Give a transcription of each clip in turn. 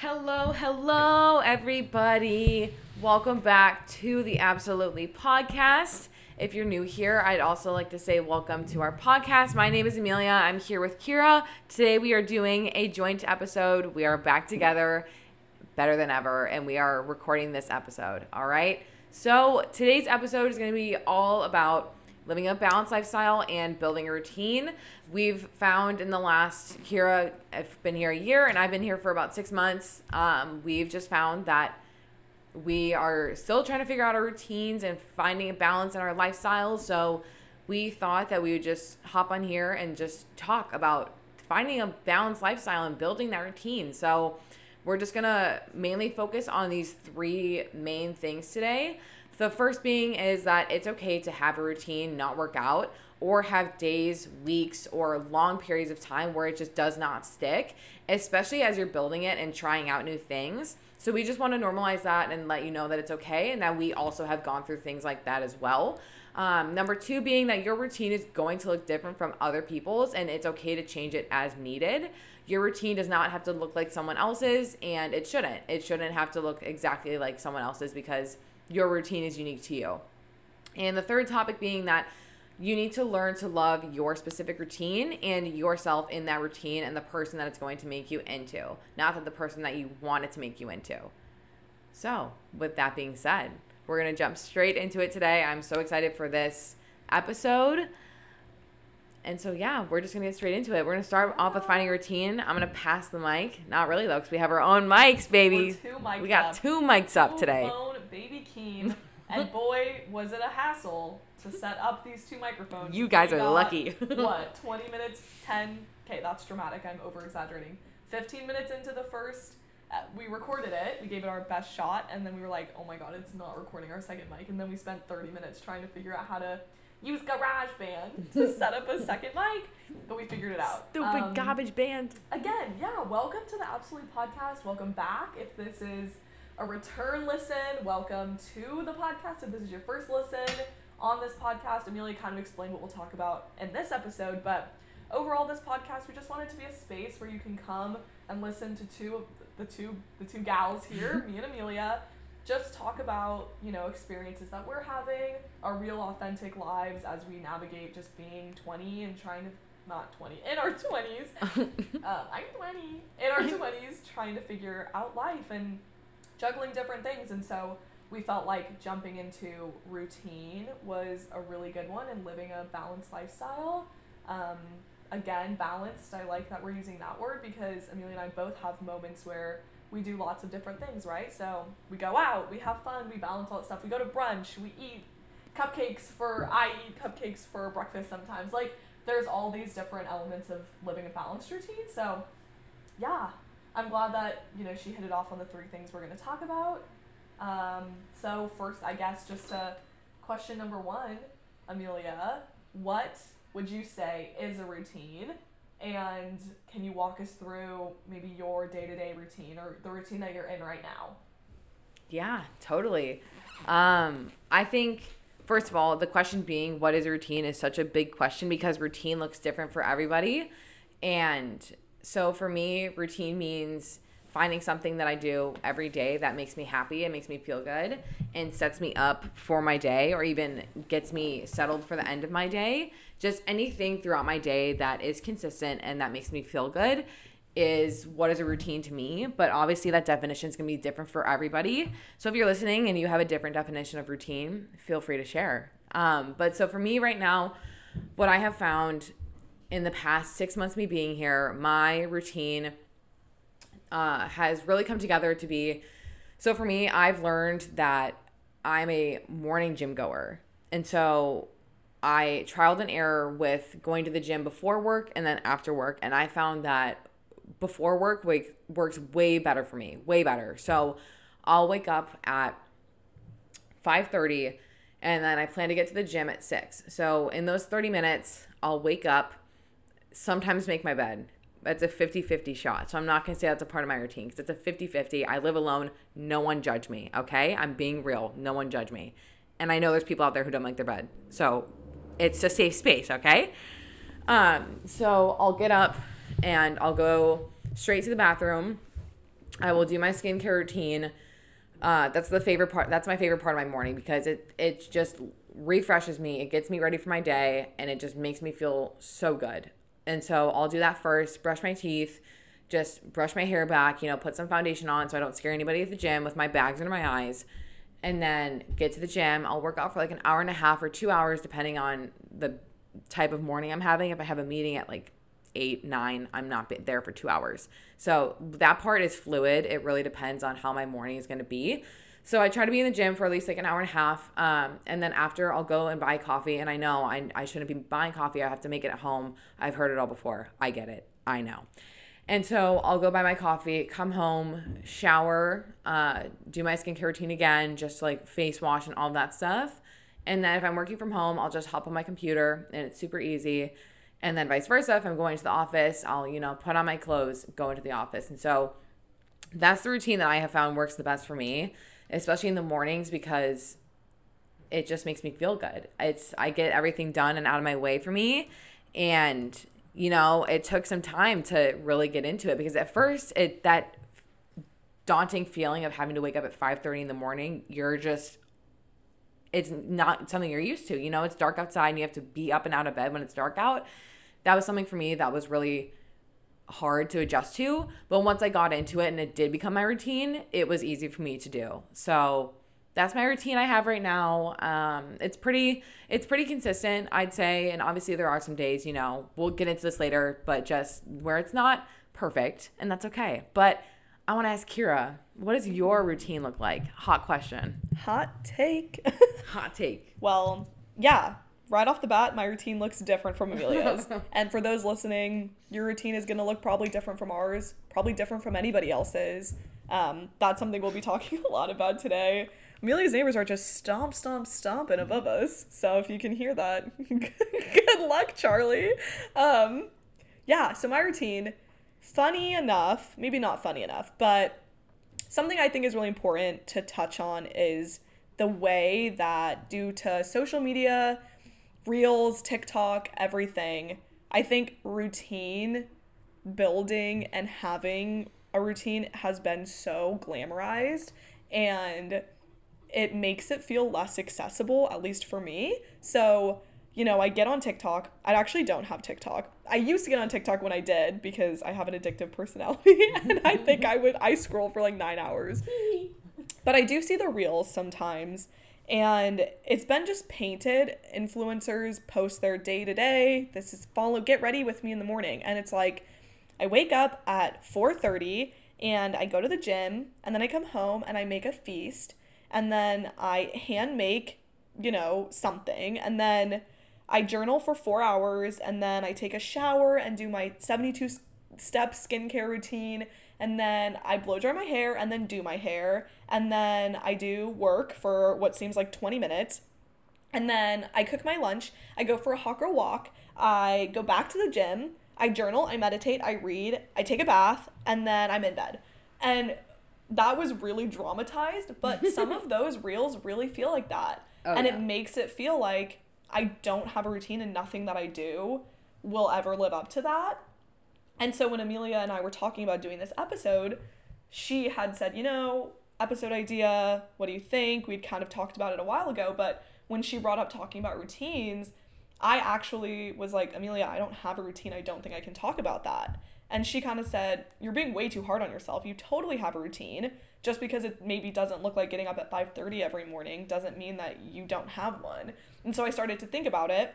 Hello, hello, everybody. Welcome back to the Absolutely Podcast. If you're new here, I'd also like to say welcome to our podcast. My name is Amelia. I'm here with Kiera. Today we are doing a joint episode. We are back together better than ever, and we are recording this episode. All right. So today's episode is going to be all about living a balanced lifestyle and building a routine. We've found in the last Kiera, I've been here a year and I've been here for about six months. Um, we've just found that we are still trying to figure out our routines and finding a balance in our lifestyle. So we thought that we would just hop on here and just talk about finding a balanced lifestyle and building that routine. So we're just gonna mainly focus on these three main things today. The first being is that it's okay to have a routine, not work out, or have days, weeks, or long periods of time where it just does not stick, especially as you're building it and trying out new things. So we just want to normalize that and let you know that it's okay and that we also have gone through things like that as well. Um, number two being that your routine is going to look different from other people's and it's okay to change it as needed. Your routine does not have to look like someone else's and it shouldn't. It shouldn't have to look exactly like someone else's because your routine is unique to you. And the third topic being that you need to learn to love your specific routine and yourself in that routine and the person that it's going to make you into, not that the person that you want it to make you into. So, with that being said, we're going to jump straight into it today. I'm so excited for this episode. And so, yeah, we're just going to get straight into it. We're going to start off with finding a routine. I'm going to pass the mic. Not really, though, because we have our own mics, baby. we got up. two mics up today. Baby Keen. And boy, was it a hassle to set up these two microphones. You guys We are got, lucky. what, 20 minutes, 10? Okay, that's dramatic. I'm over exaggerating. 15 minutes into the first, uh, we recorded it. We gave it our best shot. And then we were like, oh my God, it's not recording our second mic. And then we spent 30 minutes trying to figure out how to use GarageBand to set up a second mic. But we figured it out. Stupid Um, garbage band. again, yeah, welcome to the Absolute Podcast. Welcome back. If this is a return listen, welcome to the podcast. If this is your first listen on this podcast, Amelia kind of explained what we'll talk about in this episode, but overall this podcast we just want it to be a space where you can come and listen to two of the two the two gals here, me and Amelia, just talk about, you know, experiences that we're having, our real authentic lives as we navigate just being 20 and trying to not 20 in our 20s um, I'm 20 in our 20s trying to figure out life and juggling different things. And so we felt like jumping into routine was a really good one and living a balanced lifestyle. Um, again, balanced, I like that we're using that word because Amelia and I both have moments where we do lots of different things, right? So we go out, we have fun, we balance all that stuff. We go to brunch, we eat cupcakes for, I eat cupcakes for breakfast sometimes. Like, there's all these different elements of living a balanced routine. So, yeah, I'm glad that you know she hit it off on the three things we're going to talk about. Um, so first, I guess just a question number one, Amelia, what would you say is a routine? And can you walk us through maybe your day to day routine or the routine that you're in right now? Yeah, totally. Um, I think first of all, the question being what is a routine is such a big question because routine looks different for everybody. And so for me, routine means finding something that I do every day that makes me happy and makes me feel good and sets me up for my day or even gets me settled for the end of my day. Just anything throughout my day that is consistent and that makes me feel good is what is a routine to me. But obviously, that definition is going to be different for everybody. So if you're listening and you have a different definition of routine, feel free to share. Um, but so for me right now, what I have found in the past six months me being here, my routine uh, has really come together to be. So for me, I've learned that I'm a morning gym goer, and so I trialed and error with going to the gym before work and then after work, and I found that before work wake, works way better for me, way better. So I'll wake up at 5:30 and then I plan to get to the gym at 6. So in those 30 minutes, I'll wake up, sometimes make my bed. It's a 50-50 shot. So I'm not going to say that's a part of my routine cuz it's a 50-50. I live alone. No one judge me, okay? I'm being real. No one judge me. And I know there's people out there who don't like their bed. So it's a safe space, okay? Um, so I'll get up and I'll go straight to the bathroom I will do my skincare routine. Uh, that's the favorite part. That's my favorite part of my morning because it it just refreshes me. It gets me ready for my day, and it just makes me feel so good. And so I'll do that first. Brush my teeth, just brush my hair back. You know, put some foundation on so I don't scare anybody at the gym with my bags under my eyes. And then get to the gym. I'll work out for like an hour and a half or two hours, depending on the type of morning I'm having. If I have a meeting at like eight, nine, I'm not there for two hours. So that part is fluid. It really depends on how my morning is going to be. So I try to be in the gym for at least like an hour and a half. Um, and then after, I'll go and buy coffee. And I know I, I shouldn't be buying coffee. I have to make it at home. I've heard it all before. I get it. I know. And so I'll go buy my coffee, come home, shower, uh, do my skincare routine again, just like face wash and all that stuff. And then if I'm working from home, I'll just hop on my computer and it's super easy. And then vice versa, if I'm going to the office, I'll, you know, put on my clothes, go into the office. And so that's the routine that I have found works the best for me, especially in the mornings because it just makes me feel good. It's I get everything done and out of my way for me. And, you know, it took some time to really get into it because at first it that daunting feeling of having to wake up at 5:30 in the morning, you're just it's not something you're used to. You know, it's dark outside and you have to be up and out of bed when it's dark out. That was something for me that was really hard to adjust to. But once I got into it and it did become my routine, it was easy for me to do. So that's my routine I have right now. Um, it's pretty it's pretty consistent, I'd say. And obviously there are some days, you know, we'll get into this later, but just where it's not perfect, and that's okay. But I want to ask Kiera, what does your routine look like? Hot question. Hot take. Hot take. Well, yeah. Right off the bat, my routine looks different from Amelia's. and for those listening, your routine is going to look probably different from ours, probably different from anybody else's. Um, that's something we'll be talking a lot about today. Amelia's neighbors are just stomp, stomp, stomping above us. So if you can hear that, good luck, Charlie. Um, yeah, so my routine funny enough, maybe not funny enough, but something I think is really important to touch on is the way that due to social media, reels, TikTok, everything, I think routine building and having a routine has been so glamorized and it makes it feel less accessible, at least for me. So you know, I get on TikTok. I actually don't have TikTok. I used to get on TikTok when I did because I have an addictive personality and I think I would I scroll for like 9 hours. But I do see the reels sometimes and it's been just painted influencers post their day to day. This is follow get ready with me in the morning and it's like I wake up at 4:30 and I go to the gym and then I come home and I make a feast and then I hand make, you know, something and then I journal for four hours and then I take a shower and do my 72 step skincare routine. And then I blow dry my hair and then do my hair. And then I do work for what seems like 20 minutes. And then I cook my lunch. I go for a girl walk. I go back to the gym. I journal. I meditate. I read. I take a bath. And then I'm in bed. And that was really dramatized, but some of those reels really feel like that. Oh, and yeah. it makes it feel like I don't have a routine and nothing that I do will ever live up to that. And so when Amelia and I were talking about doing this episode, she had said, you know, episode idea, what do you think? We'd kind of talked about it a while ago, but when she brought up talking about routines, I actually was like, Amelia, I don't have a routine. I don't think I can talk about that. And she kind of said, You're being way too hard on yourself. You totally have a routine. Just because it maybe doesn't look like getting up at 5:30 every morning doesn't mean that you don't have one. And so I started to think about it.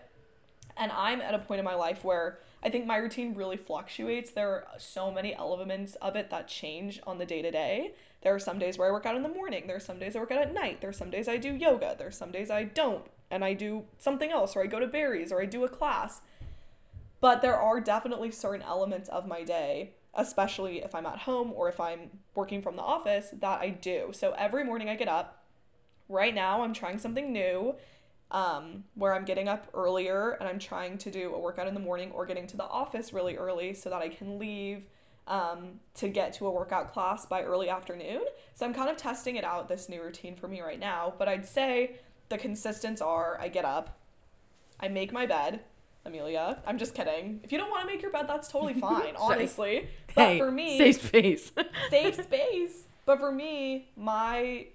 And I'm at a point in my life where I think my routine really fluctuates. There are so many elements of it that change on the day to day. There are some days where I work out in the morning. There are some days I work out at night. There are some days I do yoga. There are some days I don't. And I do something else, or I go to Barry's, or I do a class. But there are definitely certain elements of my day, especially if I'm at home or if I'm working from the office, that I do. So every morning I get up. Right now, I'm trying something new um, where I'm getting up earlier and I'm trying to do a workout in the morning or getting to the office really early so that I can leave um, to get to a workout class by early afternoon. So I'm kind of testing it out, this new routine for me right now. But I'd say the consistents are I get up, I make my bed, Amelia. I'm just kidding. If you don't want to make your bed, that's totally fine, honestly. But Hey, for me, safe space. safe space. But for me, my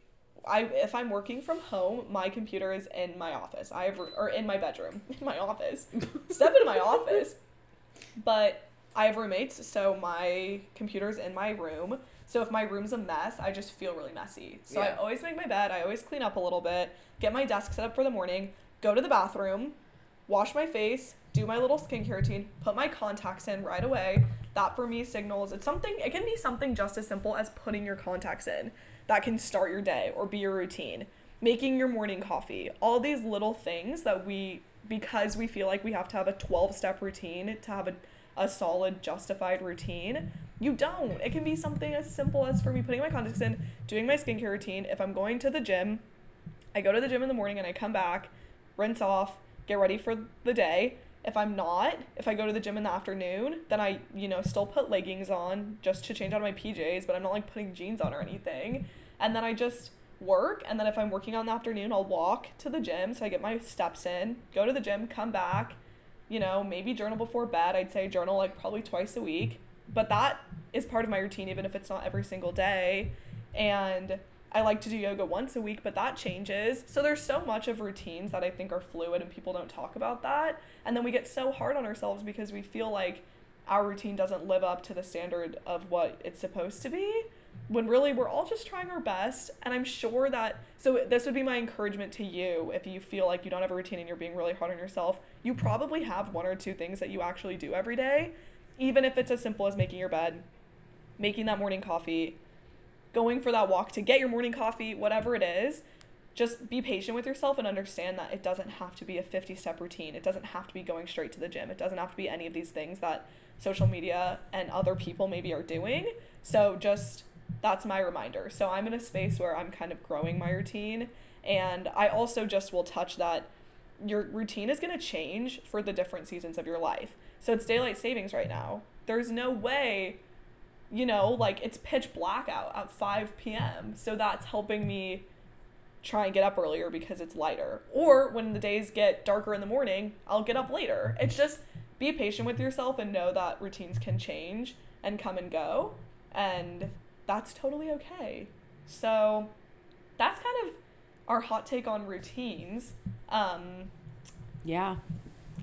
I if I'm working from home, my computer is in my office. I have or in my bedroom, in my office. Step into my office. But I have roommates, so my computer's in my room. So if my room's a mess, I just feel really messy. So I always make my bed, I always clean up a little bit, get my desk set up for the morning, go to the bathroom, wash my face, do my little skincare routine, put my contacts in right away. That for me signals it's something it can be something just as simple as putting your contacts in. That can start your day or be your routine. Making your morning coffee. All these little things that we because we feel like we have to have a 12 step routine to have a, a solid justified routine. You don't. It can be something as simple as for me putting my contacts in, doing my skincare routine. If I'm going to the gym, I go to the gym in the morning and I come back, rinse off, get ready for the day. If I'm not, if I go to the gym in the afternoon, then I, you know, still put leggings on just to change out of my PJs, but I'm not like putting jeans on or anything. And then I just work. And then if I'm working in the afternoon, I'll walk to the gym. So I get my steps in, go to the gym, come back, you know, maybe journal before bed. I'd say journal like probably twice a week. But that is part of my routine, even if it's not every single day. And I like to do yoga once a week, but that changes. So there's so much of routines that I think are fluid and people don't talk about that. And then we get so hard on ourselves because we feel like our routine doesn't live up to the standard of what it's supposed to be. When really we're all just trying our best. And I'm sure that, so this would be my encouragement to you if you feel like you don't have a routine and you're being really hard on yourself. You probably have one or two things that you actually do every day, even if it's as simple as making your bed, making that morning coffee, going for that walk to get your morning coffee, whatever it is, just be patient with yourself and understand that it doesn't have to be a 50 step routine. It doesn't have to be going straight to the gym. It doesn't have to be any of these things that social media and other people maybe are doing. So just that's my reminder. So I'm in a space where I'm kind of growing my routine. And I also just will touch that your routine is going to change for the different seasons of your life. So it's daylight savings right now. There's no way you know, like it's pitch black out at 5 p.m. So that's helping me try and get up earlier because it's lighter. Or when the days get darker in the morning, I'll get up later. It's just be patient with yourself and know that routines can change and come and go. And that's totally okay. So that's kind of our hot take on routines. Um, yeah.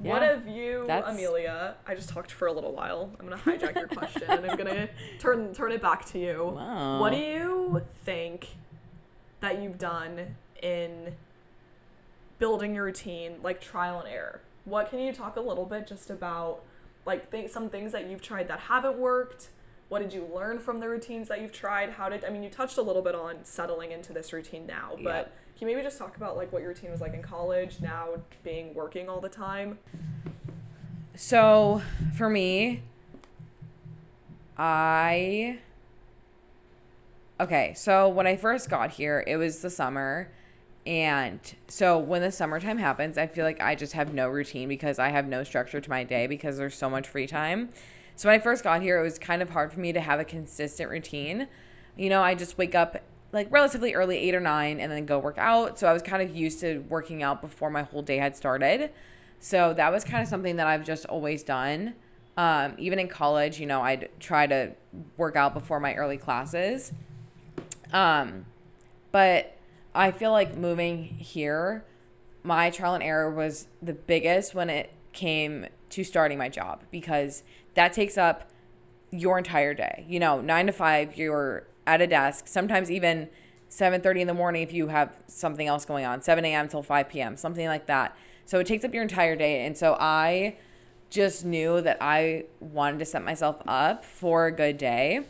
What have you, That's- Amelia? I just talked for a little while. I'm gonna hijack your question and I'm gonna turn turn it back to you. Wow. What do you think that you've done in building your routine, like trial and error? What can you talk a little bit just about, like think some things that you've tried that haven't worked? What did you learn from the routines that you've tried? How did I mean you touched a little bit on settling into this routine now, but Yeah. Can you maybe just talk about like what your routine was like in college, now being working all the time? So for me, I. Okay, so when I first got here, it was the summer. And so when the summertime happens, I feel like I just have no routine because I have no structure to my day because there's so much free time. So when I first got here, it was kind of hard for me to have a consistent routine. You know, I just wake up like relatively early, eight or nine, and then go work out. So I was kind of used to working out before my whole day had started. So that was kind of something that I've just always done. Um, even in college, you know, I'd try to work out before my early classes. Um, but I feel like moving here, my trial and error was the biggest when it came to starting my job because that takes up your entire day. You know, nine to five, you're at a desk. Sometimes even seven thirty in the morning if you have something else going on. Seven a.m. till five p.m. Something like that. So it takes up your entire day, and so I just knew that I wanted to set myself up for a good day.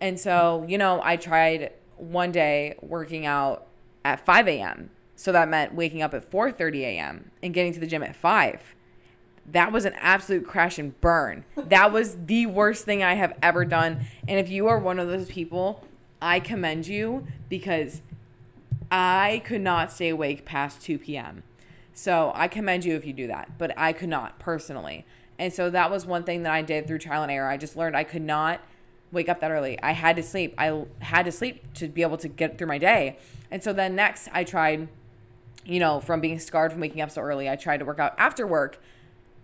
And so, you know, I tried one day working out at 5 a.m. So that meant waking up at 4:30 a.m. and getting to the gym at 5. That was an absolute crash and burn. That was the worst thing I have ever done. And if you are one of those people, I commend you because I could not stay awake past 2 p.m. So I commend you if you do that, but I could not personally. And so that was one thing that I did through trial and error. I just learned I could not wake up that early. I had to sleep. I had to sleep to be able to get through my day. And so then next I tried, you know, from being scarred from waking up so early, I tried to work out after work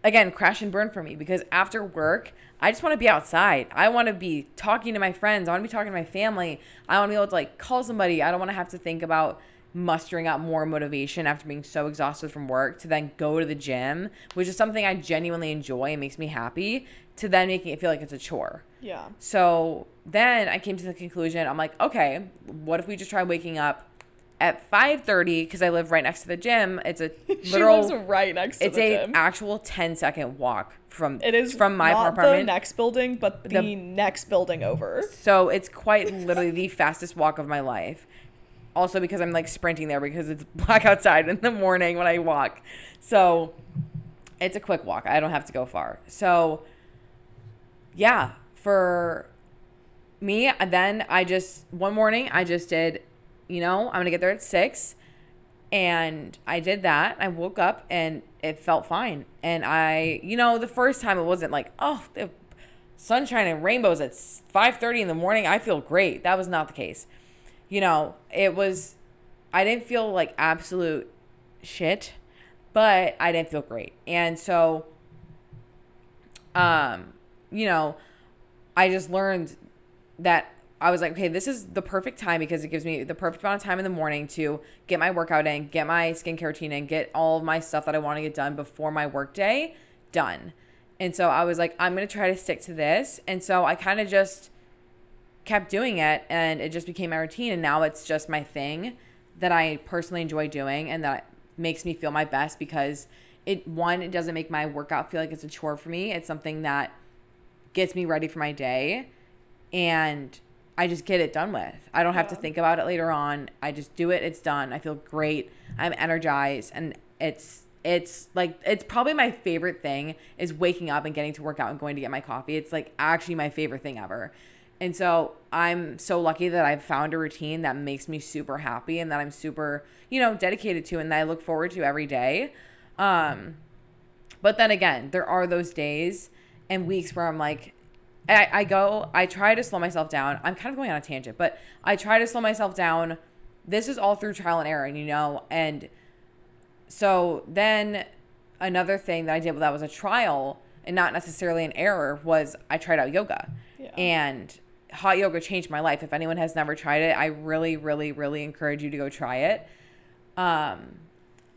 again, crash and burn for me because after work, I just want to be outside. I want to be talking to my friends. I want to be talking to my family. I want to be able to like call somebody. I don't want to have to think about mustering up more motivation after being so exhausted from work to then go to the gym, which is something I genuinely enjoy and makes me happy, to then making it feel like it's a chore. Yeah. So then I came to the conclusion, I'm like, okay, what if we just try waking up at 5:30 because I live right next to the gym. It's a She literal lives right next to it's the a gym. actual 10 second walk from It is from my not apartment. the next building, but the, The- next building over. So it's quite literally the fastest walk of my life. Also because I'm like sprinting there because it's black outside in the morning when I walk. So it's a quick walk. I don't have to go far. So yeah, for me, then I just one morning I just did, you know, I'm gonna get there at six, and I did that. I woke up and it felt fine. And I, you know, the first time it wasn't like, oh, the sunshine and rainbows at 5:30 in the morning. I feel great. That was not the case. You know, it was. I didn't feel like absolute shit, but I didn't feel great, and so um, you know, I just learned that I was like, okay, this is the perfect time because it gives me the perfect amount of time in the morning to get my workout in, get my skincare routine in, get all of my stuff that I want to get done before my workday done. And so I was like, I'm going to try to stick to this. And so I kind of just kept doing it and it just became my routine. And now it's just my thing that I personally enjoy doing and that makes me feel my best because it, one, it doesn't make my workout feel like it's a chore for me. It's something that gets me ready for my day and I just get it done with. I don't have to think about it later on. I just do it, it's done. I feel great. I'm energized and it's it's like it's probably my favorite thing is waking up and getting to work out and going to get my coffee. It's like actually my favorite thing ever. And so I'm so lucky that I've found a routine that makes me super happy and that I'm super, you know, dedicated to and that I look forward to every day. Um but then again, there are those days and weeks where I'm like, I, I go, I try to slow myself down. I'm kind of going on a tangent, but I try to slow myself down. This is all through trial and error, you know? And so then another thing that I did that was a trial and not necessarily an error was I tried out yoga. Yeah. And hot yoga changed my life. If anyone has never tried it, I really, really, really encourage you to go try it. Um,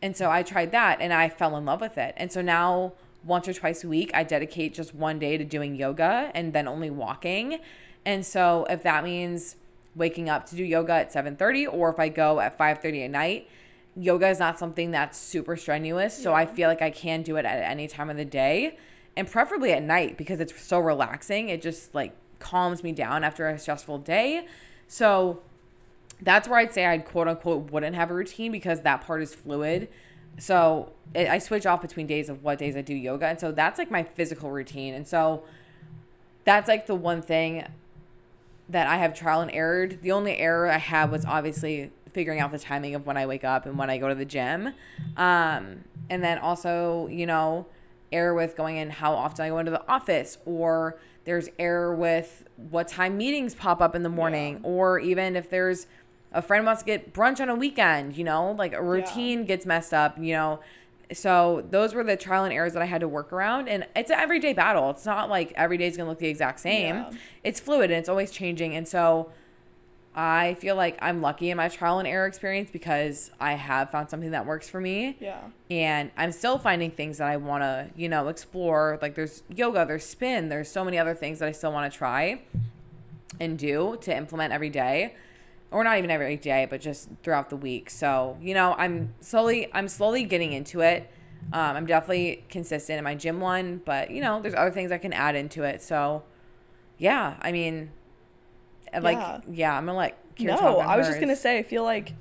and so I tried that and I fell in love with it. And so now once or twice a week, I dedicate just one day to doing yoga and then only walking. And so if that means waking up to do yoga at 7:30 or if I go at 5:30 at night, yoga is not something that's super strenuous, so I feel like I can do it at any time of the day and preferably at night because it's so relaxing. It just like calms me down after a stressful day. So that's where I'd say I quote unquote wouldn't have a routine because that part is fluid. So it, I switch off between days of what days I do yoga. And so that's like my physical routine. And so that's like the one thing that I have trial and error. The only error I had was obviously figuring out the timing of when I wake up and when I go to the gym. Um, and then also, you know, error with going in how often I go into the office or there's error with what time meetings pop up in the morning or even if there's a friend wants to get brunch on a weekend, you know, like a routine gets messed up, you know. So those were the trial and errors that I had to work around and it's an everyday battle. It's not like every day is going to look the exact same. Yeah. It's fluid and it's always changing and so I feel like I'm lucky in my trial and error experience because I have found something that works for me Yeah. and I'm still finding things that I want to, you know, explore. Like there's yoga, there's spin, there's so many other things that I still want to try and do to implement every day. Or not even every day, but just throughout the week. So, you know, I'm slowly I'm slowly getting into it. Um, I'm definitely consistent in my gym one, but you know, there's other things I can add into it. So, yeah, I mean, like, Yeah. yeah, I'm gonna let Kiera no, I was just gonna say, I feel like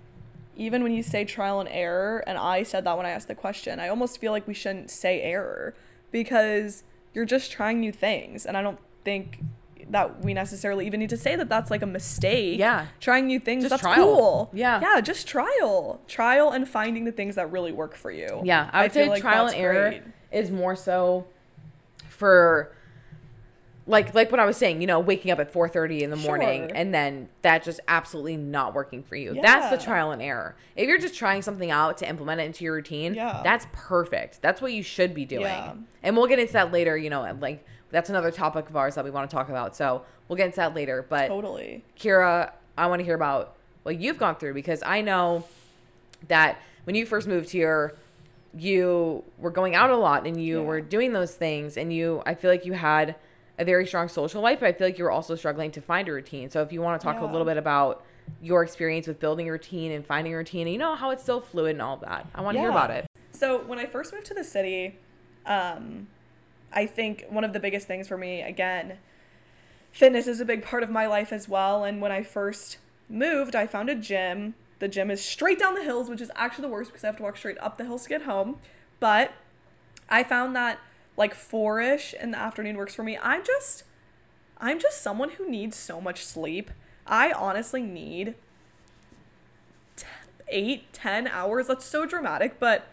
even when you say trial and error, and I said that when I asked the question, I almost feel like we shouldn't say error because you're just trying new things, and I don't think that we necessarily even need to say that that's like a mistake. Yeah. trying new things Just that's trial. cool. Yeah. yeah, just trial, trial, and finding the things that really work for you. Yeah, I would feel say like trial and error great. is more so for like like what I was saying, you know, waking up at 4:30 in the morning Sure. and then that just absolutely not working for you. That's the trial and error. If you're just trying something out to implement it into your routine, Yeah. that's perfect. That's what you should be doing. Yeah. And we'll get into that later, you know, like that's another topic of ours that we want to talk about. So, we'll get into that later, but Totally. Kiera, I want to hear about what you've gone through because I know that when you first moved here, you were going out a lot and you Yeah. were doing those things and you I feel like you had a very strong social life, but I feel like you were also struggling to find a routine. So if you want to talk a little bit about your experience with building a routine and finding a routine, and you know how it's still fluid and all that. I want to hear about it. So when I first moved to the city, um, I think one of the biggest things for me, again, fitness is a big part of my life as well. And when I first moved, I found a gym. The gym is straight down the hills, which is actually the worst because I have to walk straight up the hills to get home. But I found that like four-ish in the afternoon works for me. I'm just I'm just someone who needs so much sleep. I honestly need t- eight, ten hours. That's so dramatic, but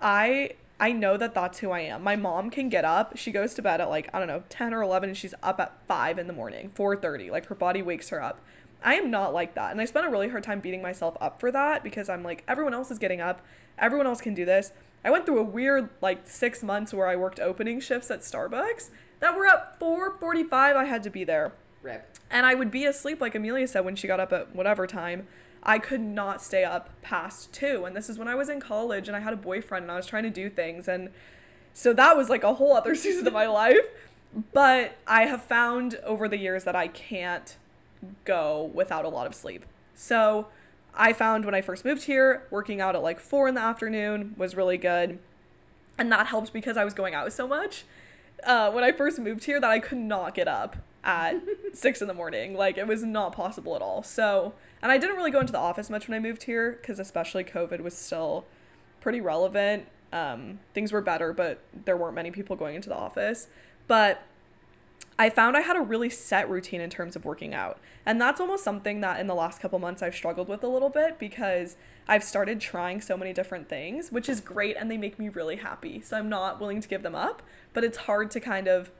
I I know that that's who I am. My mom can get up. She goes to bed at like I don't know ten or eleven, and she's up at five in the morning, four thirty. Like her body wakes her up. I am not like that, and I spent a really hard time beating myself up for that because I'm like everyone else is getting up, everyone else can do this. I went through a weird like six months where I worked opening shifts at Starbucks that were at four forty five. I had to be there. Rip. And I would be asleep, like Amelia said, when she got up at whatever time. I could not stay up past two. And this is when I was in college and I had a boyfriend and I was trying to do things. And so that was like a whole other season of my life. But I have found over the years that I can't go without a lot of sleep. So I found when I first moved here, working out at like four in the afternoon was really good. And that helped because I was going out so much uh, when I first moved here that I could not get up at six in the morning. Like it was not possible at all. So, and I didn't really go into the office much when I moved here because especially COVID was still pretty relevant. Um, things were better, but there weren't many people going into the office. But I found I had a really set routine in terms of working out. And that's almost something that in the last couple months I've struggled with a little bit because I've started trying so many different things, which is great and they make me really happy. So I'm not willing to give them up, but it's hard to kind of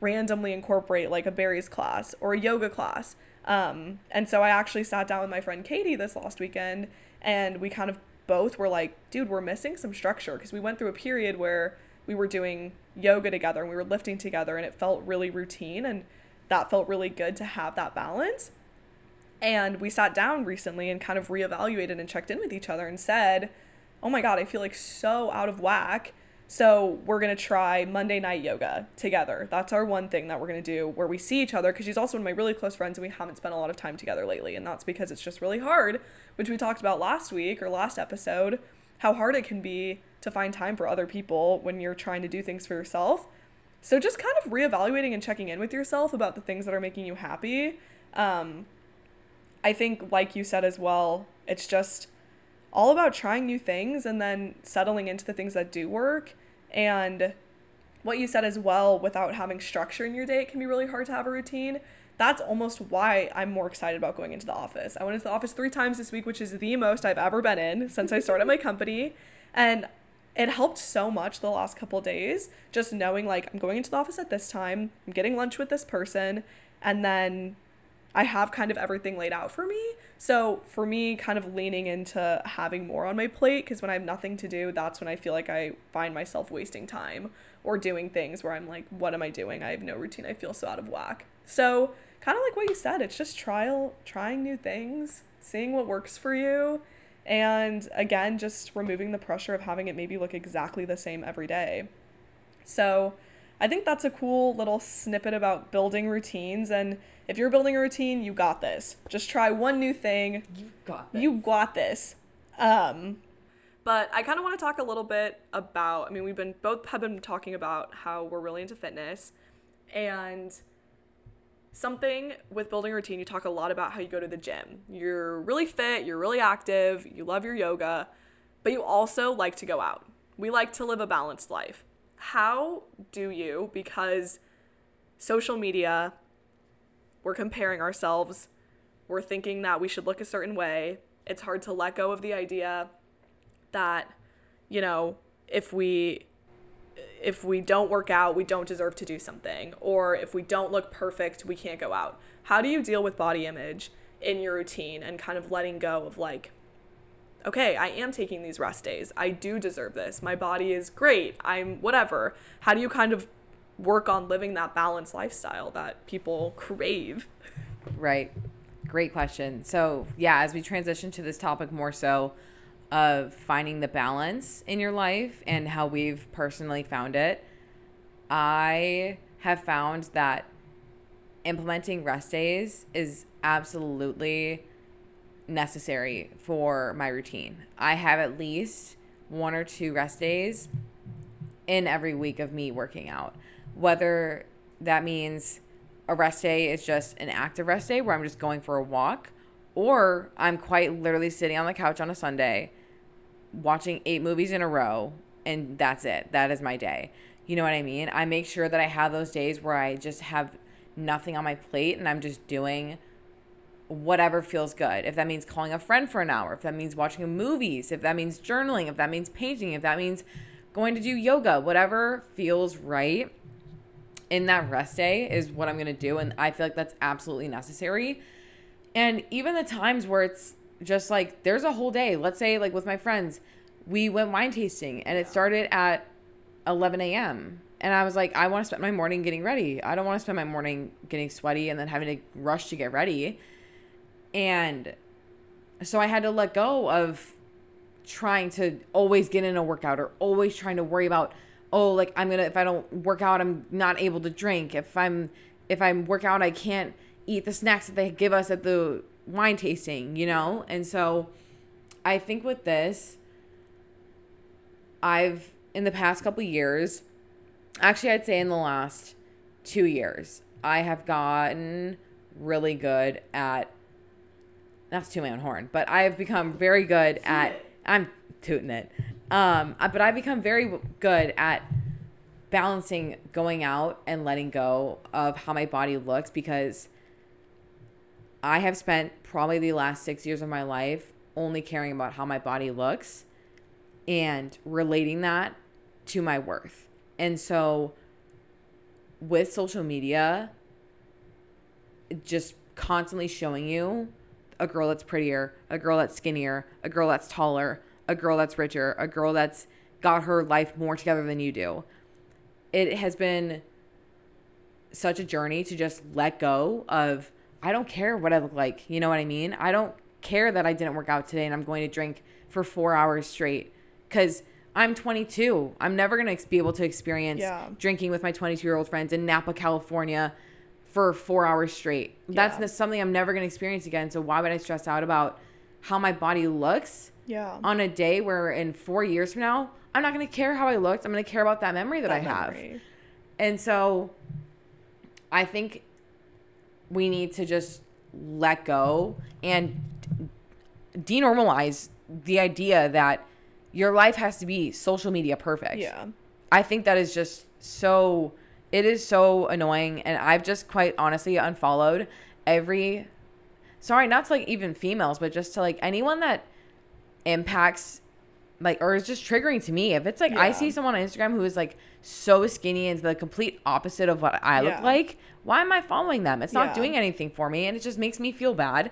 randomly incorporate like a Barry's class or a yoga class. Um, and so I actually sat down with my friend Katie this last weekend and we kind of both were like, dude, we're missing some structure because we went through a period where we were doing yoga together and we were lifting together and it felt really routine and that felt really good to have that balance. And we sat down recently and kind of reevaluated and checked in with each other and said, oh my God, I feel like so out of whack. So we're to try Monday night yoga together. That's our one thing that we're to do where we see each other because she's also one of my really close friends and we haven't spent a lot of time together lately. And that's because it's just really hard, which we talked about last week or last episode, how hard it can be to find time for other people when you're trying to do things for yourself. So just kind of reevaluating and checking in with yourself about the things that are making you happy. Um, I think, like you said as well, it's just all about trying new things and then settling into the things that do work. And what you said as well, without having structure in your day, it can be really hard to have a routine. That's almost why I'm more excited about going into the office. I went into the office three times this week, which is the most I've ever been in since I started my company. And it helped so much the last couple days just knowing like I'm going into the office at this time, I'm getting lunch with this person, and then I have kind of everything laid out for me. So for me, kind of leaning into having more on my plate, because when I have nothing to do, that's when I feel like I find myself wasting time or doing things where I'm like, what am I doing? I have no routine. I feel so out of whack. So kind of like what you said, it's just trial, trying new things, seeing what works for you. And again, just removing the pressure of having it maybe look exactly the same every day. So I think that's a cool little snippet about building routines. And if you're building a routine, you got this. Just try one new thing. You got this. You got this. Um, but I kind of want to talk a little bit about. I mean, we've been both have been talking about how we're really into fitness, and something with building a routine. You talk a lot about how you go to the gym. You're really fit. You're really active. You love your yoga, but you also like to go out. We like to live a balanced life. How do you? Because social media, we're comparing ourselves. We're thinking that we should look a certain way. It's hard to let go of the idea that, you know, if we if we don't work out, we don't deserve to do something, or if we don't look perfect, we can't go out. How do you deal with body image in your routine and kind of letting go of like, okay, I am taking these rest days. I do deserve this. My body is great. I'm whatever. How do you kind of work on living that balanced lifestyle that people crave? Right. Great question. So, yeah, as we transition to this topic more so of finding the balance in your life and how we've personally found it, I have found that implementing rest days is absolutely necessary for my routine. I have at least one or two rest days in every week of me working out. Whether that means a rest day is just an active rest day where I'm just going for a walk, or I'm quite literally sitting on the couch on a Sunday watching eight movies in a row and that's it. That is my day. You know what I mean? I make sure that I have those days where I just have nothing on my plate and I'm just doing whatever feels good. If that means calling a friend for an hour, if that means watching movies, if that means journaling, if that means painting, if that means going to do yoga, whatever feels right in that rest day is what I'm going to do. And I feel like that's absolutely necessary. And even the times where it's just like, there's a whole day, let's say, like with my friends, we went wine tasting and it started at 11 a.m. And I was like, I want to spend my morning getting ready. I don't want to spend my morning getting sweaty and then having to rush to get ready. And so I had to let go of trying to always get in a workout or always trying to worry about, oh, like I'm gonna if I don't work out, I'm not able to drink. If I'm if I work out, I can't eat the snacks that they give us at the wine tasting, you know? And so I think with this, I've in the past couple years, actually I'd say in the last 2 years, I have gotten really good at that's to my own horn, but I have become very good at I'm tooting it. Um, uh, but I've become very good at balancing going out and letting go of how my body looks because I have spent probably the last six years of my life only caring about how my body looks and relating that to my worth. And so with social media, just constantly showing you a girl that's prettier, a girl that's skinnier, a girl that's taller, a girl that's richer, a girl that's got her life more together than you do. It has been such a journey to just let go of I don't care what I look like. You know what I mean? I don't care that I didn't work out today and I'm going to drink for 4 hours straight cuz I'm 22. I'm never going to be able to experience yeah. drinking with my 22-year-old friends in Napa, California for 4 hours straight. Yeah. That's something I'm never going to experience again. So why would I stress out about how my body looks yeah. on a day where in four years from now, I'm not going to care how I looked. I'm going to care about that memory that, that I have. Memory. And so I think we need to just let go and denormalize the idea that your life has to be social media perfect. Yeah. I think that is just so it is so annoying and I've just quite honestly unfollowed every sorry, not to like even females, but just to like anyone that impacts like or is just triggering to me. If it's like yeah. I see someone on Instagram who is like so skinny and the complete opposite of what I yeah. look like, why am I following them? It's not yeah. doing anything for me and it just makes me feel bad.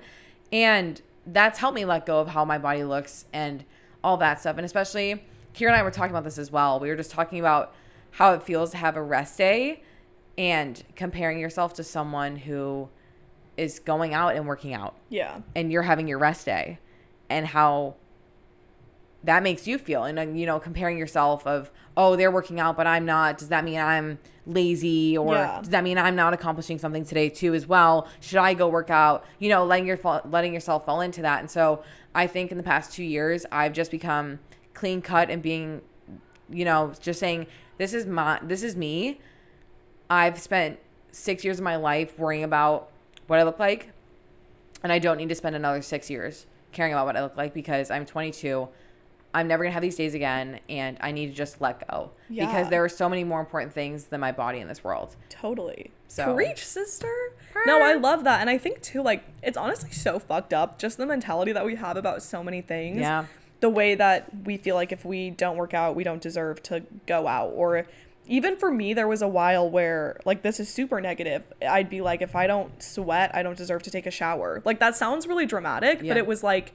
And that's helped me let go of how my body looks and all that stuff. And especially Kiera and I were talking about this as well. We were just talking about how it feels to have a rest day and comparing yourself to someone who is going out and working out. Yeah. And you're having your rest day and how that makes you feel. And you know comparing yourself of oh they're working out but i'm not does that mean i'm lazy or yeah. does that mean i'm not accomplishing something today too as well? Should i go work out? You know letting your letting yourself fall into that. And so i think in the past two years i've just become clean cut and being you know just saying this is my this is me. I've spent six years of my life worrying about what i look like and i don't need to spend another six years caring about what i look like because i'm 22 I'm never gonna have these days again, and I need to just let go yeah. because there are so many more important things than my body in this world. Totally. So preach, sister. No, I love that, and I think too, like it's honestly so fucked up. Just the mentality that we have about so many things. Yeah. The way that we feel like if we don't work out, we don't deserve to go out, or even for me, there was a while where, like, this is super negative. I'd be like, if I don't sweat, I don't deserve to take a shower. Like, that sounds really dramatic, Yeah. but it was like,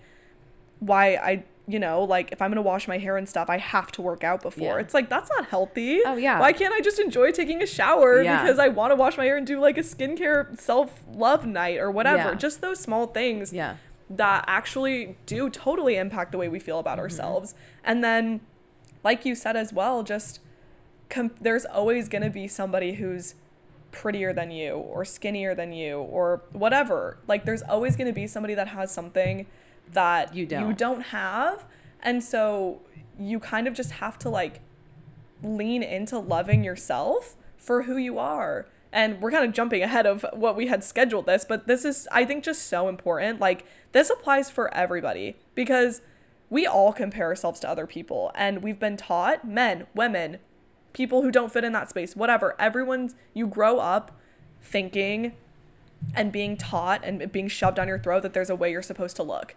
why I, you know, like, if I'm gonna wash my hair and stuff, I have to work out before. Yeah. It's like, that's not healthy. Oh, yeah. Why can't I just enjoy taking a shower Yeah. because I wanna wash my hair and do like a skincare self love night or whatever? Yeah. Just those small things Yeah. that actually do totally impact the way we feel Mm-hmm. about ourselves. And then, like you said as well, just com- there's always to be somebody who's prettier than you or skinnier than you or whatever. Like, there's always to be somebody that has something that You don't. you don't have. And so you kind of just have to like lean into loving yourself for who you are. And we're kind of jumping ahead of what we had scheduled this, but this is, I think, just so important. Like, this applies for everybody because we all compare ourselves to other people. And we've been taught men, women, people who don't fit in that space, whatever. Everyone's, you grow up thinking and being taught and being shoved down your throat that there's a way you're supposed to look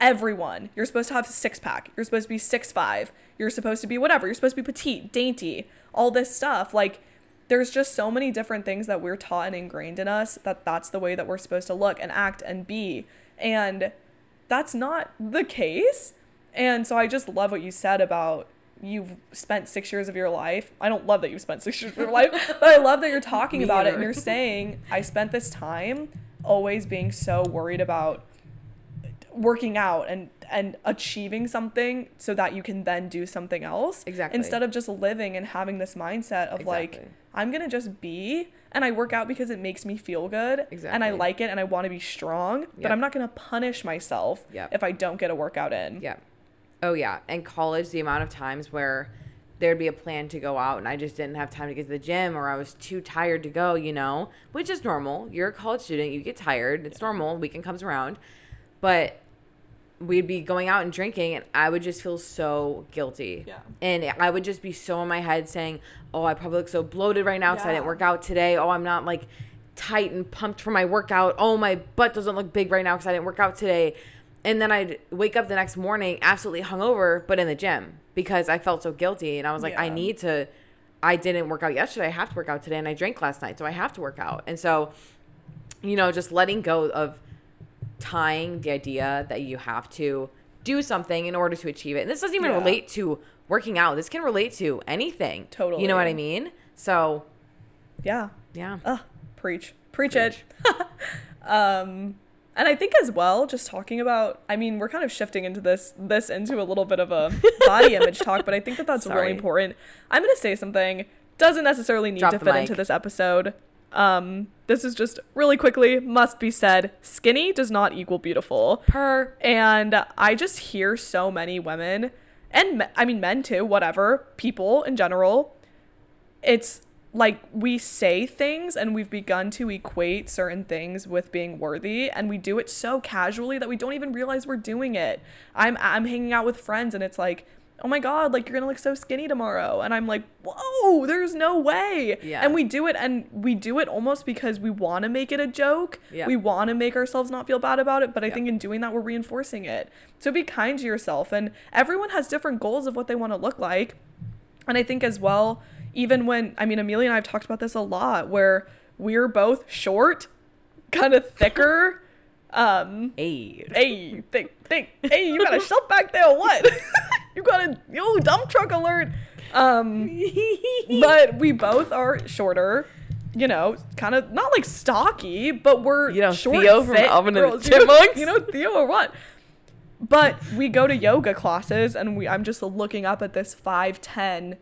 everyone. You're supposed to have a six pack. You're supposed to be six five. You're supposed to be whatever. You're supposed to be petite, dainty, all this stuff. Like there's just so many different things that we're taught and ingrained in us that that's the way that we're supposed to look and act and be. And that's not the case. And so I just love what you said about you've spent six years of your life. I don't love that you've spent six years of your life, but I love that you're talking about it and you're saying, I spent this time always being so worried about working out and and achieving something so that you can then do something else Exactly. instead of just living and having this mindset of like i'm gonna just be and i work out because it makes me feel good and i like it and i want to be strong but i'm not gonna punish myself Yep. if i don't get a workout in Yeah. Oh yeah. And college, the amount of times where there'd be a plan to go out and I just didn't have time to get to the gym or I was too tired to go, you know, which is normal. You're a college student, you get tired. It's normal. Weekend comes around. But we'd be going out and drinking and I would just feel so guilty. Yeah. And I would just be so in my head saying, "Oh, I probably look so bloated right now cuz I didn't work out today. Oh, I'm not like tight and pumped for my workout. Oh, my butt doesn't look big right now cuz I didn't work out today." And then I'd wake up the next morning absolutely hungover, but in the gym because I felt so guilty and I was like, I need to I didn't work out yesterday. I have to work out today and I drank last night, so I have to work out. And so you know, just letting go of tying the idea that you have to do something in order to achieve it. And this doesn't even Yeah. relate to working out. This can relate to anything. Totally. You know what I mean? So, yeah yeah. Ugh, preach. Preach, it. um and I think as well, just talking about I mean, we're kind of shifting into this this into a little bit of a body image talk, but I think that that's Sorry. really important. I'm going to say something doesn't necessarily need Drop to fit mic. into this episode. Um this is just really quickly must be said, skinny does not equal beautiful. Per And I just hear so many women, and me- I mean men too, whatever, people in general. It's like we say things and we've begun to equate certain things with being worthy and we do it so casually that we don't even realize we're doing it. I'm I'm hanging out with friends and it's like, "Oh my god, like you're to look so skinny tomorrow." And I'm like, "Whoa, there's no way." Yeah. And we do it and we do it almost because we want to make it a joke. Yeah. We want to make ourselves not feel bad about it, but I Yeah. think in doing that we're reinforcing it. So be kind to yourself and everyone has different goals of what they want to look like. And I think as well, even when I mean Amelia and I have talked about this a lot where we're both short, kind of thicker, um hey hey, think, think, hey, you got a shelf back there, what? you got a yo dump truck alert. Um but we both are shorter, you know, kind of not like stocky, but we're You know, short, Theo from Alvin and the girls. You know- Chipmunks? You know, Theo or what? But we go to yoga classes, and we I'm just looking up at this five ten,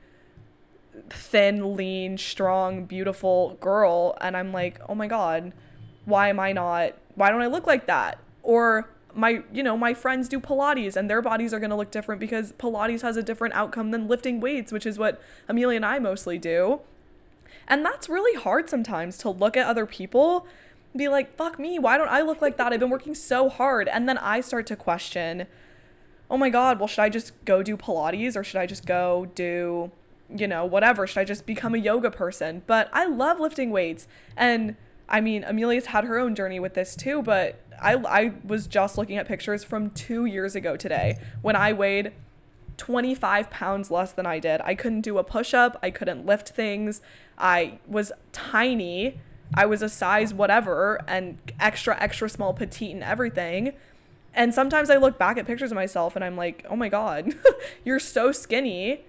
thin, lean, strong, beautiful girl, and I'm like, oh my god, why am I not? Why don't I look like that? Or my you know my friends do pilates and their bodies are going to look different because pilates has a different outcome than lifting weights which is what amelia and i mostly do. And that's really hard sometimes to look at other people be like fuck me why don't i look like that? I've been working so hard. And then i start to question oh my god well should i just go do pilates or should i just go do you know whatever? Should i just become a yoga person? But i love lifting weights and i mean amelia's had her own journey with this too but i i was just looking at pictures from two years ago today when i weighed 25 pounds less than I did. I couldn't do a push up, I couldn't lift things. I was tiny. I was a size whatever and extra, extra small, petite, and everything. And sometimes I look back at pictures of myself and I'm like, oh my God, you're so skinny.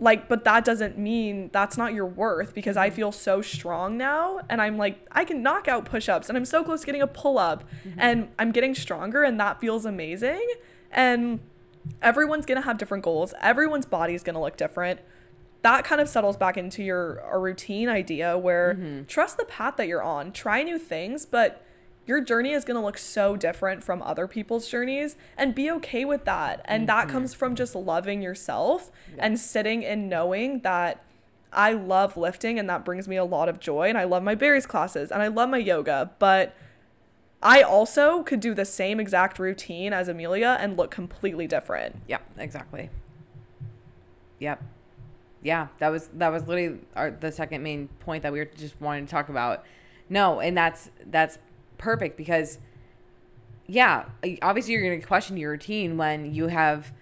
Like, but that doesn't mean that's not your worth because I mm-hmm. feel so strong now. And I'm like, I can knock out push ups and I'm so close to getting a pull up mm-hmm. and I'm getting stronger and that feels amazing. And everyone's going to have different goals, everyone's body is going to look different. That kind of settles back into your a routine idea where mm-hmm. trust the path that you're on, try new things, but your journey is going to look so different from other people's journeys and be okay with that. And that mm-hmm. comes from just loving yourself and sitting and knowing that I love lifting and that brings me a lot of joy and I love my Barry's classes and I love my yoga, but I also could do the same exact routine as Amelia and look completely different. Yep, exactly. Yep. Yeah, that was that was literally our the second main point that we were just wanting to talk about. No, and that's that's perfect because yeah, obviously you're going to question your routine when you have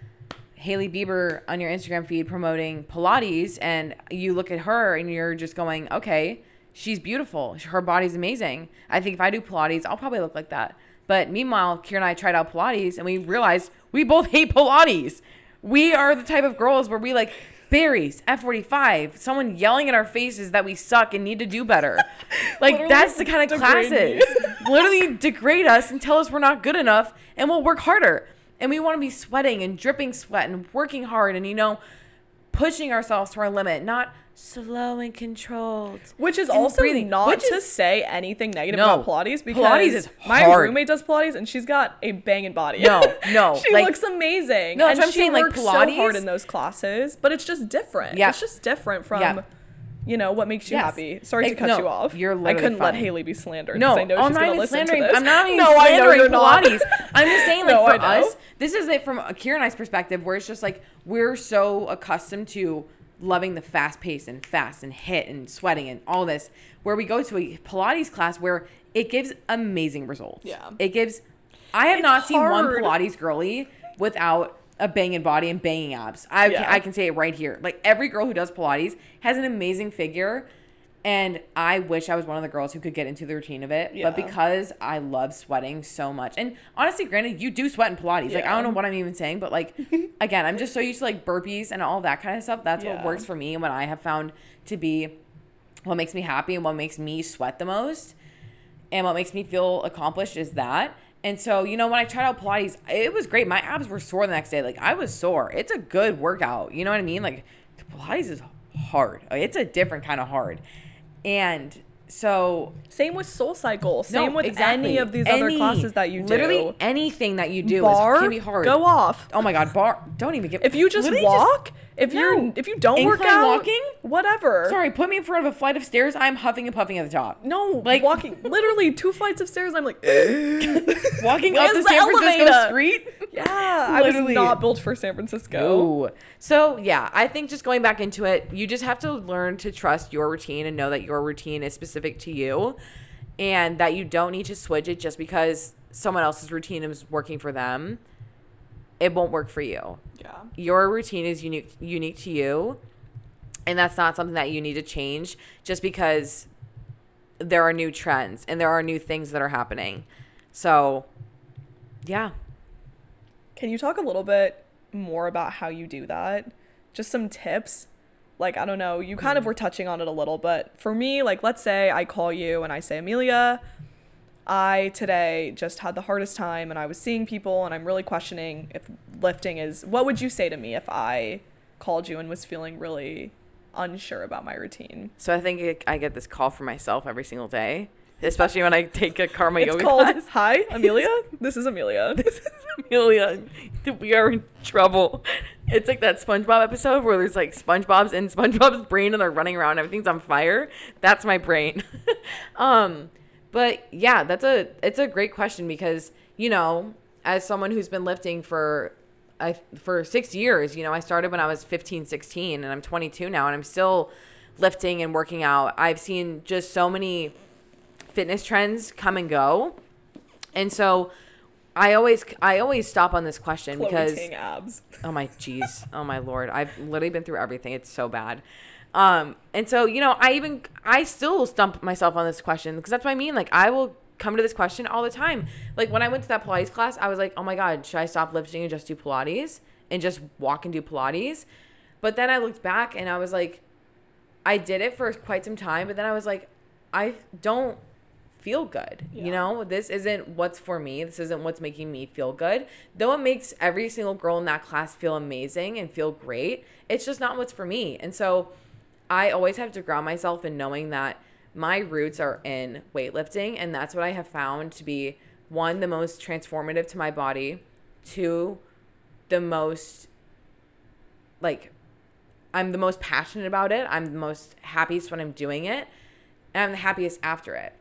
Hailey Bieber on your Instagram feed promoting Pilates and you look at her and you're just going, "Okay, she's beautiful. Her body's amazing. I think if I do Pilates, I'll probably look like that." But meanwhile, Kiera and I tried out Pilates and we realized we both hate Pilates. We are the type of girls where we like Barry's, F45, someone yelling in our faces that we suck and need to do better. Like that's the kind of classes. Literally degrade us and tell us we're not good enough and we'll work harder. And we want to be sweating and dripping sweat and working hard and you know pushing ourselves to our limit, not slow and controlled. Which is also breathing, not which to is- say anything negative No. about Pilates because Pilates is my hard. roommate does Pilates and she's got a banging body. No, no, she like- looks amazing. No, and I'm she saying, like, works so hard Pilates- in those classes, but it's just different. Yeah. It's just different from Yeah. You know what makes you Yes. happy. Sorry to cut no, you off. you're I couldn't let. Hailey be slandered. No, I know oh, I'm she's not even slandering. to this. I'm not even no, I know slandering. Pilates. I'm just saying, like No, for us, this is it from Kiera and I's perspective, where it's just like we're so accustomed to loving the fast pace and fast and HIIT and sweating and all this, where we go to a Pilates class where it gives amazing results. Yeah. it gives. I have It's not seen one. Pilates girly without a banging body and banging abs. I, Yeah. I can say it right here. Like every girl who does Pilates has an amazing figure. And I wish I was one of the girls who could get into the routine of it. Yeah. But because I love sweating so much, and honestly, granted, you do sweat in Pilates. Like I don't know what I'm even saying, but like again, I'm just so used to like burpees and all that kind of stuff. That's what works for me and what I have found to be what makes me happy and what makes me sweat the most and what makes me feel accomplished is that. And so, you know, when I tried out Pilates, it was great. My abs were sore the next day. Like I was sore. It's a good workout. You know what I mean? Like Pilates is hard. It's a different kind of hard. And so Same with Soul Cycle. Same no, with exactly. any of these other classes that you do. Literally anything that you do barre, is, can be hard. go off. Oh my god, barre! Don't even give. If you just walk, if No. you're if you don't work out, walking? whatever. sorry, put me in front of a flight of stairs. I'm huffing and puffing at the top. No, Like- like walking literally two flights of stairs. I'm like, Walking up the the San Francisco street. yeah, I was not built for San Francisco. No. So yeah, I think just going back into it, you just have to learn to trust your routine and know that your routine is specific to you, and that you don't need to switch it just because someone else's routine is working for them. It won't work for you. Yeah, Your routine is unique unique to you, and that's not something that you need to change just because there are new trends and there are new things that are happening. So, yeah. Can you talk a little bit more about how you do that? Just some tips. Like, I don't know, you kind of Mm-hmm. were touching on it a little, but for me, like, let's say I call you and I say, Amelia, I today just had the hardest time and I was seeing people and I'm really questioning if lifting is. What would you say to me if I called you and was feeling really unsure about my routine? So I think it, I get this call from myself every single day, especially when I take a karma It's yoga called class. Hi, Amelia. this is Amelia. This is Amelia. We are in trouble. It's like that SpongeBob episode where there's like SpongeBob's in SpongeBob's brain and they're running around. Everything's on fire. That's my brain. um, but yeah, that's a it's a great question because you know, as someone who's been lifting for I for six years, you know, I started when I was 15, 16, and I'm 22 now, and I'm still lifting and working out. I've seen just so many fitness trends come and go. And so I always I always stop on this question Chloe because oh my jeez, oh my lord, I've literally been through everything. It's so bad. Um, and so you know, I even I still stump myself on this question because that's what I mean. Like I will come to this question all the time. Like when I went to that Pilates class, I was like, oh my god, should I stop lifting and just do Pilates and just walk and do Pilates? But then I looked back and I was like, I did it for quite some time, but then I was like, I don't feel good. You know, this isn't what's for me. This isn't what's making me feel good. Though it makes every single girl in that class feel amazing and feel great, it's just not what's for me. And so I always have to ground myself in knowing that my roots are in weightlifting. And that's what I have found to be one, the most transformative to my body, two, the most like I'm the most passionate about it. I'm the most happiest when I'm doing it. And I'm the happiest after it.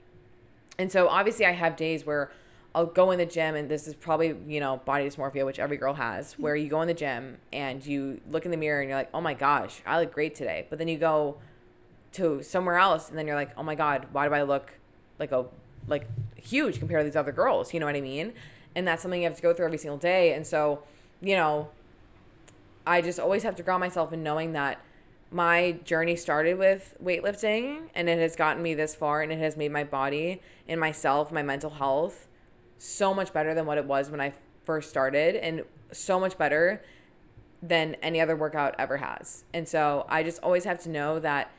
And so obviously I have days where I'll go in the gym and this is probably, you know, body dysmorphia, which every girl has, hmm. where you go in the gym and you look in the mirror and you're like, oh my gosh, I look great today. But then you go to somewhere else and then you're like, oh my God, why do I look like a like huge compared to these other girls? You know what I mean? And that's something you have to go through every single day. And so, you know, I just always have to ground myself in knowing that my journey started with weightlifting and it has gotten me this far and it has made my body and myself, my mental health so much better than what it was when I first started and so much better than any other workout ever has. And so I just always have to know that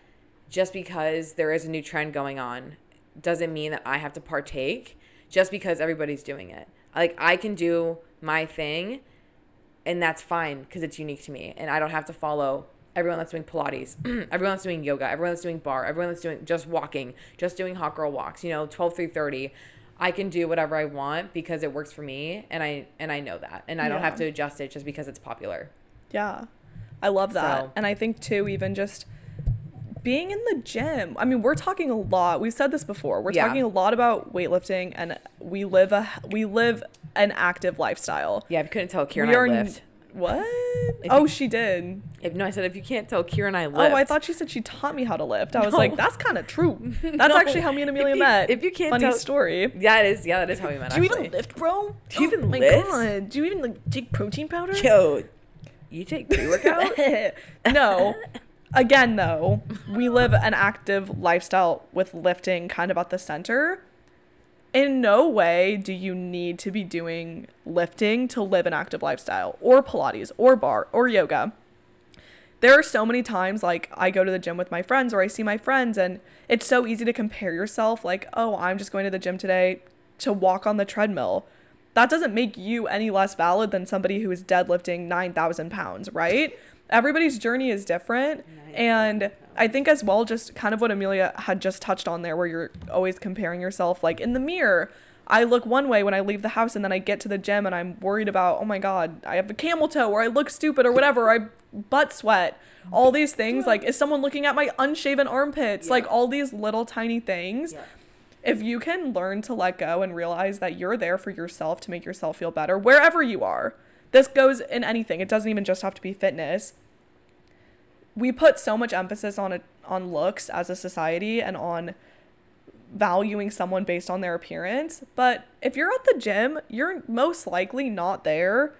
just because there is a new trend going on doesn't mean that I have to partake just because everybody's doing it. Like I can do my thing and that's fine because it's unique to me and I don't have to follow everyone that's doing Pilates, everyone that's doing yoga, everyone that's doing barre, everyone that's doing just walking, just doing hot girl walks, you know, 12 through 30. I can do whatever I want because it works for me and I and I know that. And I don't Yeah. have to adjust it just because it's popular. Yeah. I love that. So- And I think too even just being in the gym. I mean, we're talking a lot. We've said this before. We're Yeah. talking a lot about weightlifting and we live a we live an active lifestyle. Yeah, if you couldn't tell Kiera we I are lift. What? If oh, you- she did. If, no, I said if you can't tell Kiera and I lift. Oh, I thought she said she taught me how to lift. I was No. like, that's kind of true. That's No. actually how me and If Amelia you- met. if you can't funny tell- story. Yeah, it is. Yeah, that is how we met. Do you even lift, bro? Do you oh even oh my lift? God. Do you even like take protein powder? Yo, you take pre workout? no. Again, though, we live an active lifestyle with lifting kind of at the center. In no way do you need to be doing lifting to live an active lifestyle, or Pilates, or barre, or yoga. There are so many times, like, I go to the gym with my friends, or I see my friends, and it's so easy to compare yourself, like, oh, I'm just going to the gym today to walk on the treadmill that doesn't make you any less valid than somebody who is deadlifting 9,000 pounds, right? Everybody's journey is different. And I think, as well, just kind of what Amelia had just touched on there, where you're always comparing yourself, like in the mirror. I look one way when I leave the house, and then I get to the gym and I'm worried about, oh my God, I have a camel toe, or I look stupid, or whatever, I butt sweat. All these things, like, is someone looking at my unshaven armpits? Like, all these little tiny things Yeah. if you can learn to let go and realize that you're there for yourself to make yourself feel better wherever you are this goes in anything it doesn't even just have to be fitness we put so much emphasis on it on looks as a society and on valuing someone based on their appearance but if you're at the gym you're most likely not there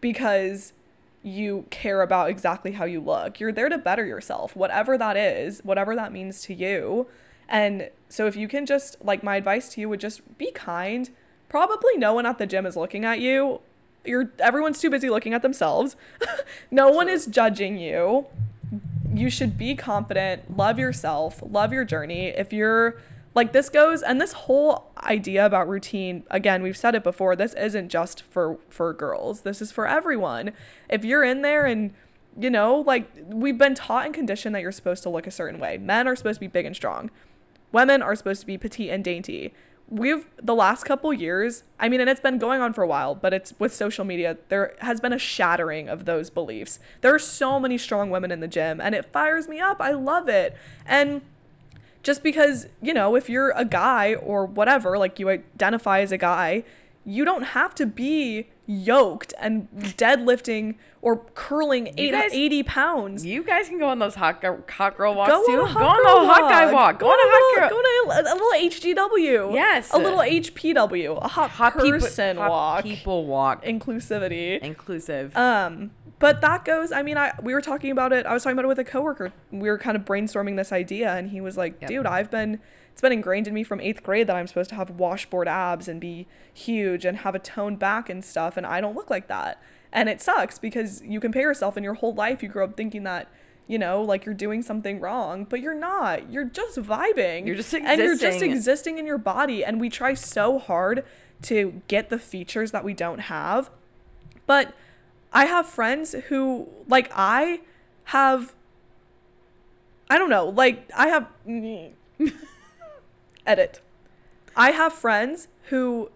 because you care about exactly how you look. You're there to better yourself, whatever that is, whatever that means to you. And so if you can just like my advice to you would just be kind. Probably no one at the gym is looking at you. You're everyone's too busy looking at themselves. no one is judging you. You should be confident, love yourself, love your journey. If you're like this goes and this whole idea about routine again we've said it before this isn't just for for girls. This is for everyone. If you're in there and you know like we've been taught and conditioned that you're supposed to look a certain way. Men are supposed to be big and strong. Women are supposed to be petite and dainty. We've the last couple years i mean and it's been going on for a while but it's with social media there has been a shattering of those beliefs. There are so many strong women in the gym and it fires me up. I love it. And just because you know if you're a guy or whatever like you identify as a guy you don't have to be yoked and deadlifting or curling eight, guys- 80 pounds. You guys can go on those hot, girl- hot girl walks Go too. on a hot go on a hot guy walk. Go, on a hot girl. Go on a, a little HGW. Yes. A little HPW. A hot, hot people- person hot walk. People walk. Inclusivity. Inclusive. Um, but that goes. I mean, I we were talking about it. I was talking about it with a coworker. We were kind of brainstorming this idea, and he was like, Yep. "Dude, I've been. It's been ingrained in me from eighth grade that I'm supposed to have washboard abs and be huge and have a toned back and stuff, and I don't look like that. And it sucks because you compare yourself, and your whole life you grow up thinking that." You know, like you're doing something wrong, but you're not. You're just vibing. You're just And you're just existing. existing in your body. And we try so hard to get the features that we don't have. But I have friends who like I have I don't know, like I have edit. I have friends who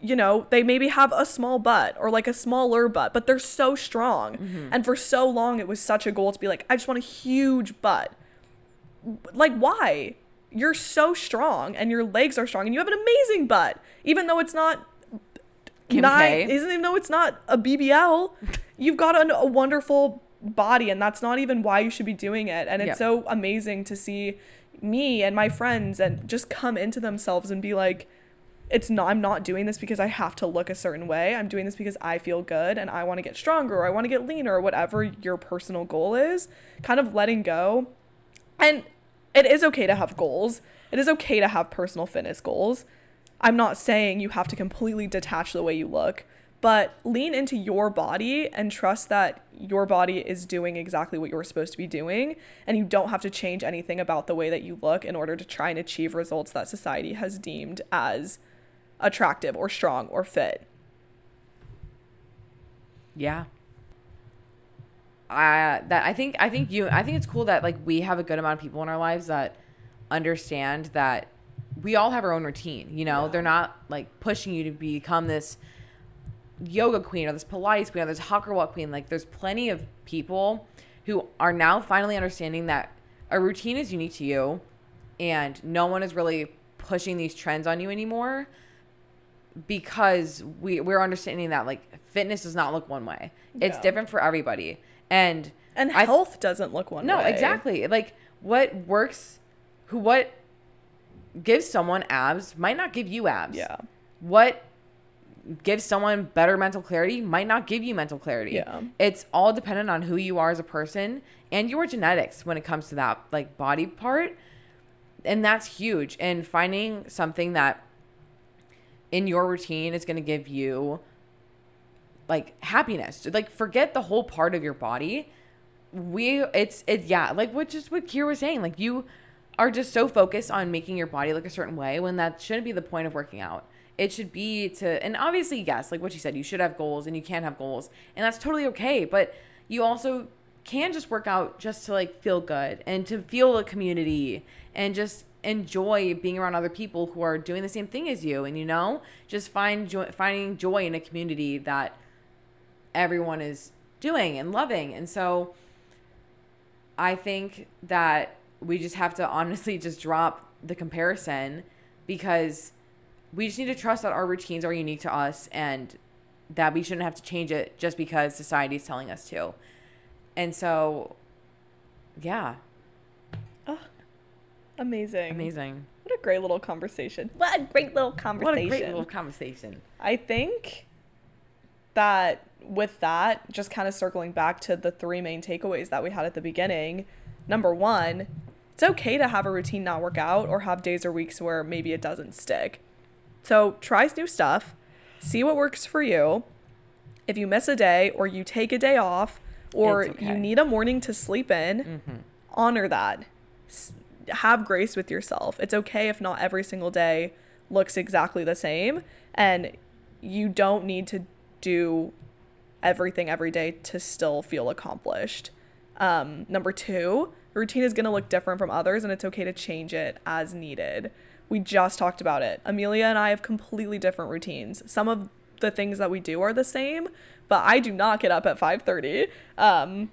you know, they maybe have a small butt or like a smaller butt, but they're so strong. Mm-hmm. And for so long it was such a goal to be like I just want a huge butt. Like why? You're so strong and your legs are strong and you have an amazing butt even though it's not Kim not K. isn't even though it's not a BBL, you've got a, a wonderful body, and that's not even why you should be doing it. And it's Yep. so amazing to see me and my friends and just come into themselves and be like, it's not. I'm not doing this because I have to look a certain way. I'm doing this because I feel good and I want to get stronger or I want to get leaner or whatever your personal goal is. Kind of letting go, and it is okay to have goals. It is okay to have personal fitness goals. I'm not saying you have to completely detach the way you look, but lean into your body and trust that your body is doing exactly what you're supposed to be doing. And you don't have to change anything about the way that you look in order to try and achieve results that society has deemed as attractive or strong or fit. Yeah. I that I think I think you I think it's cool that like we have a good amount of people in our lives that understand that we all have our own routine. You know, Yeah. they're not like pushing you to become this yoga queen or this Pilates queen or this girl walk queen. Like there's plenty of people who are now finally understanding that a routine is unique to you and no one is really pushing these trends on you anymore because we we're understanding that like fitness does not look one way. It's Yeah. different for everybody. And And health doesn't look one no, way. No, exactly. Like what works who what gives someone abs might not give you abs. Yeah. What gives someone better mental clarity might not give you mental clarity. Yeah. It's all dependent on who you are as a person and your genetics when it comes to that like body part. And that's huge. And finding something that in your routine is going to give you like happiness. Like forget the whole part of your body. We it's it yeah, like what just what Kier was saying. Like you are just so focused on making your body look a certain way when that shouldn't be the point of working out. It should be to and obviously yes, like what you said, you should have goals and you can have goals. And that's totally okay, but you also can just work out just to like feel good and to feel a community and just enjoy being around other people who are doing the same thing as you and you know just find joy finding joy in a community that everyone is doing and loving and so i think that we just have to honestly just drop the comparison because we just need to trust that our routines are unique to us and that we shouldn't have to change it just because society is telling us to and so yeah Oh, Amazing. amazing What a great little conversation. What a great little conversation. what a great little conversation I think that with that, just kind of circling back to the three main takeaways that we had at the beginning. Number one, it's okay to have a routine not work out or have days or weeks where maybe it doesn't stick. So try new stuff, see what works for you. If you miss a day or you take a day off or okay. you need a morning to sleep in, honor that. S- have grace with yourself. It's okay if not every single day looks exactly the same and you don't need to do everything every day to still feel accomplished. Um, number two, routine is going to look different from others and it's okay to change it as needed. We just talked about it. Amelia and I have completely different routines. Some of the things that we do are the same, but I do not get up at 5:30. Um,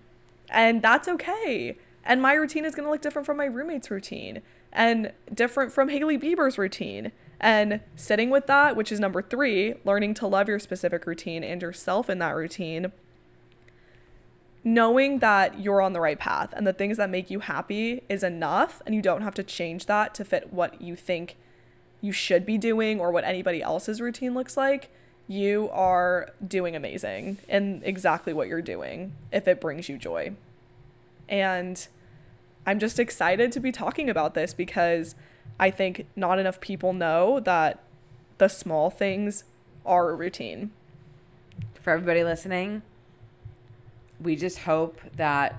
and that's okay. And my routine is going to look different from my roommate's routine and different from Hailey Bieber's routine. And sitting with that, which is number three, learning to love your specific routine and yourself in that routine, knowing that you're on the right path and the things that make you happy is enough, and you don't have to change that to fit what you think you should be doing or what anybody else's routine looks like. You are doing amazing in exactly what you're doing if it brings you joy. And I'm just excited to be talking about this because I think not enough people know that the small things are a routine. For everybody listening, we just hope that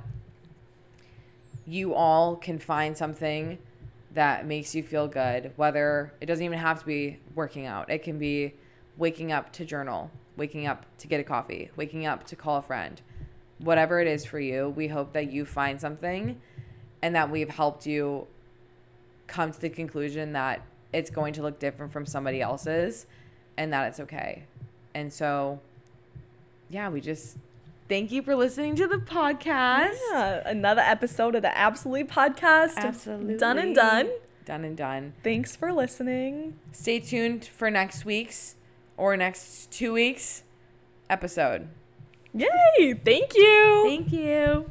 you all can find something that makes you feel good, whether it doesn't even have to be working out. It can be waking up to journal, waking up to get a coffee, waking up to call a friend. Whatever it is for you, we hope that you find something and that we've helped you come to the conclusion that it's going to look different from somebody else's and that it's okay. And so, yeah, we just thank you for listening to the podcast. Yeah, another episode of the Absolutely Podcast. Absolutely. Done and done. Done and done. Thanks for listening. Stay tuned for next week's or next two weeks episode. Yay! Thank you. Thank you.